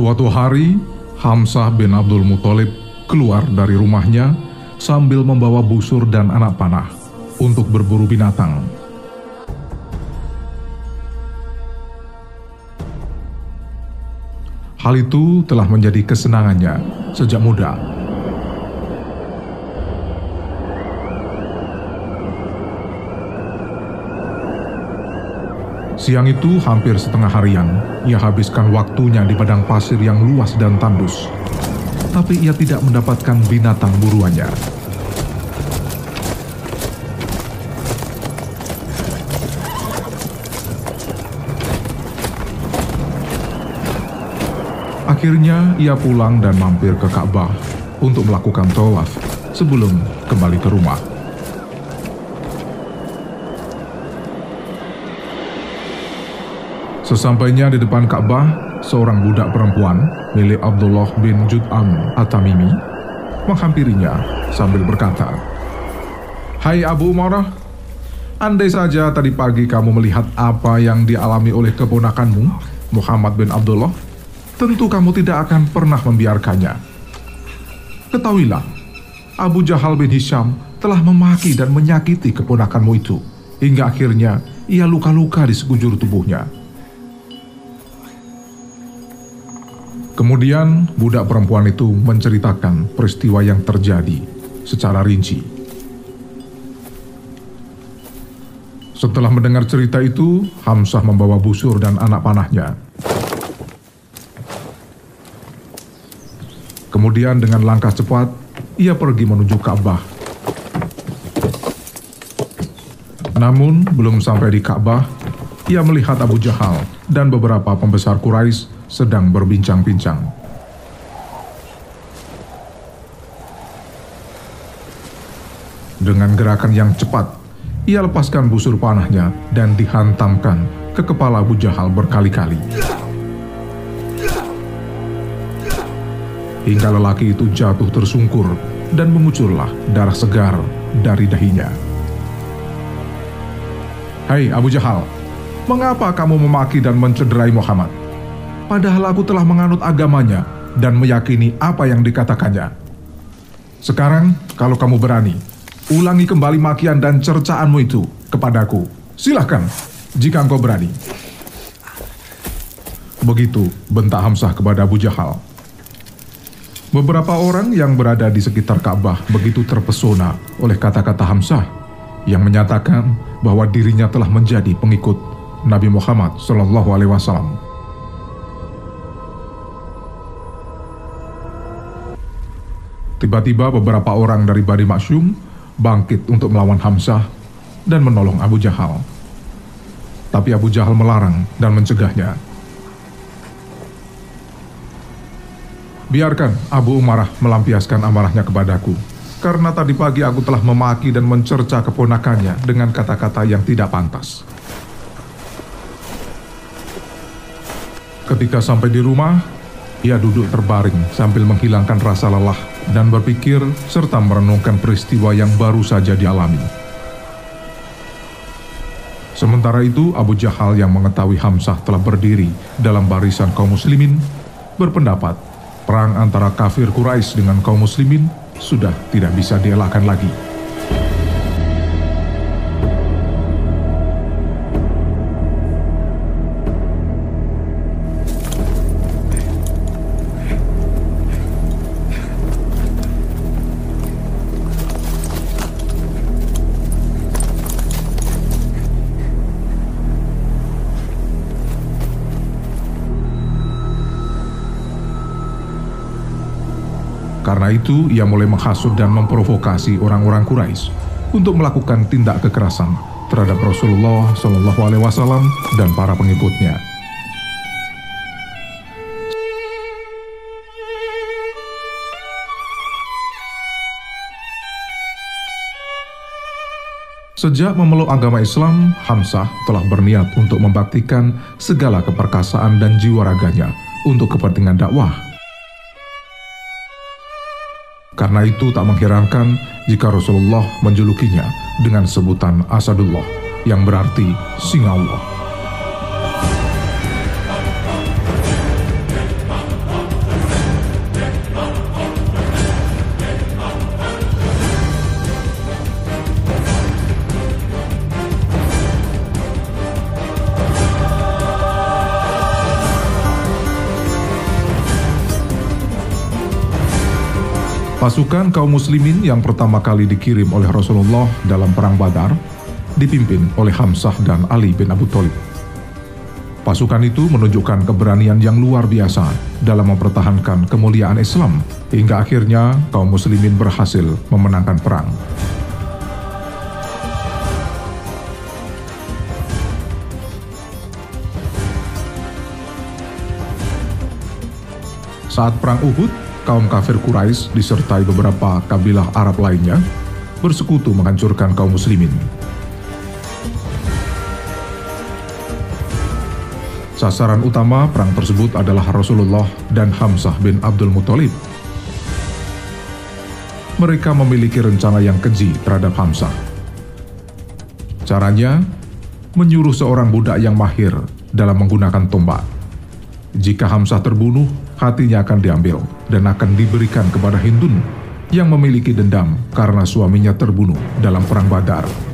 Suatu hari, Hamzah bin Abdul Muthalib keluar dari rumahnya sambil membawa busur dan anak panah untuk berburu binatang. Hal itu telah menjadi kesenangannya sejak muda. Siang itu hampir setengah harian, ia habiskan waktunya di padang pasir yang luas dan tandus. Tapi ia tidak mendapatkan binatang buruannya. Akhirnya ia pulang dan mampir ke Ka'bah untuk melakukan tawaf sebelum kembali ke rumah. Sesampainya di depan Ka'bah, seorang budak perempuan milik Abdullah bin Jud'am At-Tamimi menghampirinya sambil berkata, Hai Abu Umarah, andai saja tadi pagi kamu melihat apa yang dialami oleh keponakanmu, Muhammad bin Abdullah, tentu kamu tidak akan pernah membiarkannya. Ketahuilah, Abu Jahal bin Hisham telah memaki dan menyakiti keponakanmu itu, hingga akhirnya ia luka-luka di sekujur tubuhnya. Kemudian budak perempuan itu menceritakan peristiwa yang terjadi secara rinci. Setelah mendengar cerita itu, Hamzah membawa busur dan anak panahnya. Kemudian dengan langkah cepat, ia pergi menuju Ka'bah. Namun, belum sampai di Ka'bah, ia melihat Abu Jahal dan beberapa pembesar Quraisy sedang berbincang-bincang. Dengan gerakan yang cepat, ia lepaskan busur panahnya dan dihantamkan ke kepala Abu Jahal berkali-kali. Hingga lelaki itu jatuh tersungkur dan mengucurlah darah segar dari dahinya. Hai Abu Jahal, mengapa kamu memaki dan mencederai Muhammad? Padahal aku telah menganut agamanya dan meyakini apa yang dikatakannya. Sekarang, kalau kamu berani, ulangi kembali makian dan cercaanmu itu kepadaku. Silahkan, jika engkau berani. Begitu bentak Hamzah kepada Abu Jahal. Beberapa orang yang berada di sekitar Ka'bah begitu terpesona oleh kata-kata Hamzah yang menyatakan bahwa dirinya telah menjadi pengikut Nabi Muhammad Shallallahu Alaihi Wasallam. Tiba-tiba beberapa orang dari Bani Maksum bangkit untuk melawan Hamzah dan menolong Abu Jahal. Tapi Abu Jahal melarang dan mencegahnya. Biarkan Abu Umarah melampiaskan amarahnya kepadaku, karena tadi pagi aku telah memaki dan mencerca keponakannya dengan kata-kata yang tidak pantas. Ketika sampai di rumah, ia duduk terbaring sambil menghilangkan rasa lelah dan berpikir serta merenungkan peristiwa yang baru saja dialami. Sementara itu, Abu Jahal yang mengetahui Hamzah telah berdiri dalam barisan kaum muslimin, berpendapat perang antara kafir Quraisy dengan kaum muslimin sudah tidak bisa dielakkan lagi. Karena itu, ia mulai menghasut dan memprovokasi orang-orang Quraisy untuk melakukan tindak kekerasan terhadap Rasulullah Shallallahu Alaihi Wasallam dan para pengikutnya. Sejak memeluk agama Islam, Hamzah telah berniat untuk membaktikan segala keperkasaan dan jiwa raganya untuk kepentingan dakwah karena itu tak mengherankan jika Rasulullah menjulukinya dengan sebutan Asadullah yang berarti singa Allah. Pasukan kaum muslimin yang pertama kali dikirim oleh Rasulullah dalam perang Badar dipimpin oleh Hamzah dan Ali bin Abu Thalib. Pasukan itu menunjukkan keberanian yang luar biasa dalam mempertahankan kemuliaan Islam hingga akhirnya kaum muslimin berhasil memenangkan perang. Saat perang Uhud, kaum kafir Quraisy disertai beberapa kabilah Arab lainnya bersekutu menghancurkan kaum muslimin. Sasaran utama perang tersebut adalah Rasulullah dan Hamzah bin Abdul Muthalib. Mereka memiliki rencana yang keji terhadap Hamzah. Caranya, menyuruh seorang budak yang mahir dalam menggunakan tombak. Jika Hamzah terbunuh, hatinya akan diambil dan akan diberikan kepada Hindun yang memiliki dendam karena suaminya terbunuh dalam perang Badar.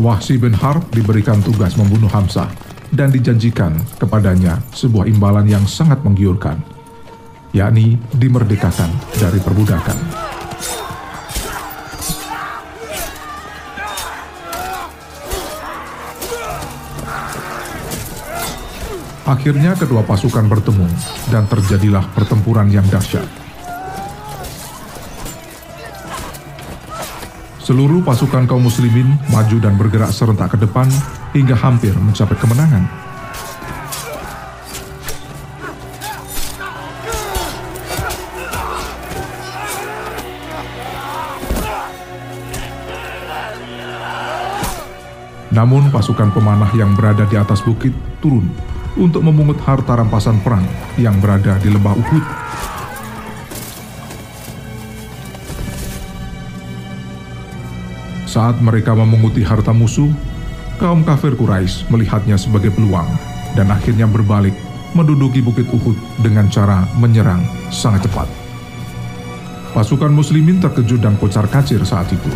Wahsi bin Harb diberikan tugas membunuh Hamzah dan dijanjikan kepadanya sebuah imbalan yang sangat menggiurkan, yakni dimerdekakan dari perbudakan. Akhirnya kedua pasukan bertemu dan terjadilah pertempuran yang dahsyat. Seluruh pasukan kaum muslimin maju dan bergerak serentak ke depan hingga hampir mencapai kemenangan. Namun pasukan pemanah yang berada di atas bukit turun untuk memungut harta rampasan perang yang berada di lembah Uhud Saat mereka memunguti harta musuh, kaum kafir Quraisy melihatnya sebagai peluang dan akhirnya berbalik menduduki Bukit Uhud dengan cara menyerang sangat cepat. Pasukan muslimin terkejut dan kocar kacir saat itu.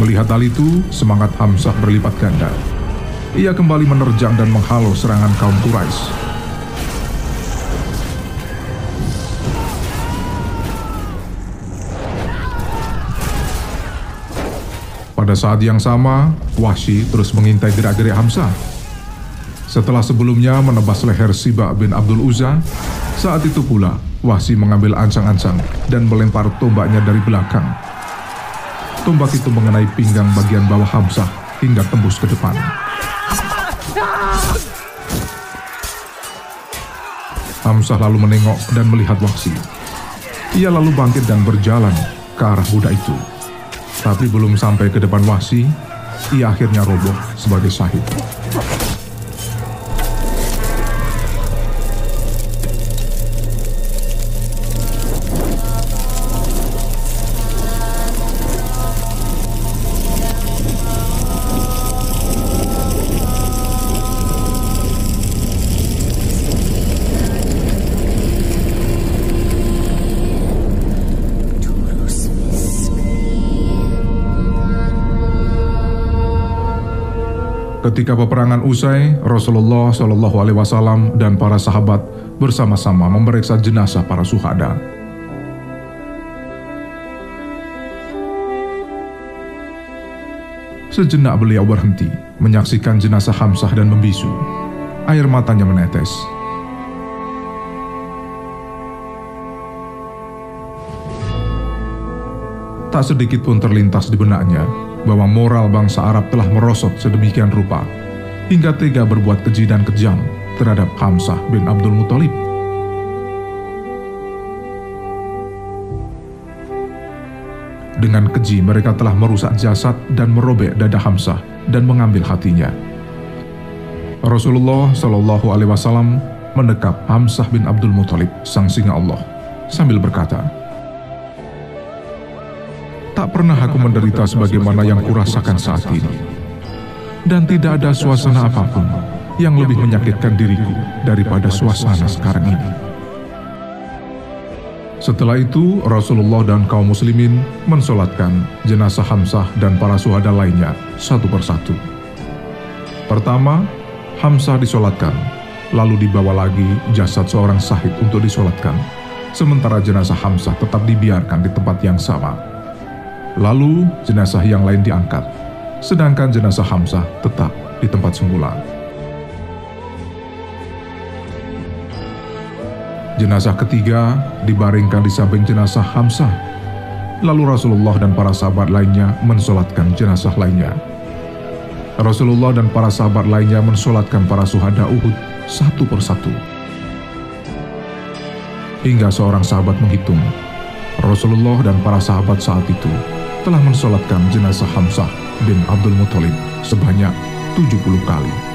Melihat hal itu, semangat Hamzah berlipat ganda. Ia kembali menerjang dan menghalau serangan kaum Quraisy Pada saat yang sama, Wahsy terus mengintai gerak-gerik Hamzah. Setelah sebelumnya menebas leher Siba bin Abdul Uzza, saat itu pula Wahsy mengambil ancang-ancang dan melempar tombaknya dari belakang. Tombak itu mengenai pinggang bagian bawah Hamzah hingga tembus ke depan. Hamzah lalu menengok dan melihat Wahsy. Ia lalu bangkit dan berjalan ke arah budak itu. Tapi belum sampai ke depan Wahsi, ia akhirnya roboh sebagai syahid. Ketika peperangan usai, Rasulullah Shallallahu Alaihi Wasallam dan para sahabat bersama-sama memeriksa jenazah para suhada. Sejenak beliau berhenti, menyaksikan jenazah Hamzah dan membisu. Air matanya menetes. Tak sedikit pun terlintas di benaknya bahwa moral bangsa Arab telah merosot sedemikian rupa hingga tega berbuat keji dan kejam terhadap Hamzah bin Abdul Muthalib. Dengan keji mereka telah merusak jasad dan merobek dada Hamzah dan mengambil hatinya. Rasulullah Shallallahu Alaihi Wasallam mendekap Hamzah bin Abdul Muthalib, sang singa Allah, sambil berkata, tak pernah aku menderita sebagaimana yang kurasakan saat ini. Dan tidak ada suasana apa pun yang lebih menyakitkan diriku daripada suasana sekarang ini. Setelah itu, Rasulullah dan kaum muslimin mensolatkan jenazah Hamzah dan para suhada lainnya satu persatu. Pertama, Hamzah disolatkan, lalu dibawa lagi jasad seorang sahid untuk disolatkan, sementara jenazah Hamzah tetap dibiarkan di tempat yang sama. Lalu jenazah yang lain diangkat, sedangkan jenazah Hamzah tetap di tempat semula. Jenazah ketiga dibaringkan di samping jenazah Hamzah. Lalu Rasulullah dan para sahabat lainnya mensolatkan jenazah lainnya. Rasulullah dan para sahabat lainnya mensolatkan para suhada Uhud satu persatu. Hingga seorang sahabat menghitung, Rasulullah dan para sahabat saat itu telah mensolatkan jenazah Hamzah bin Abdul Muthalib sebanyak 70 kali.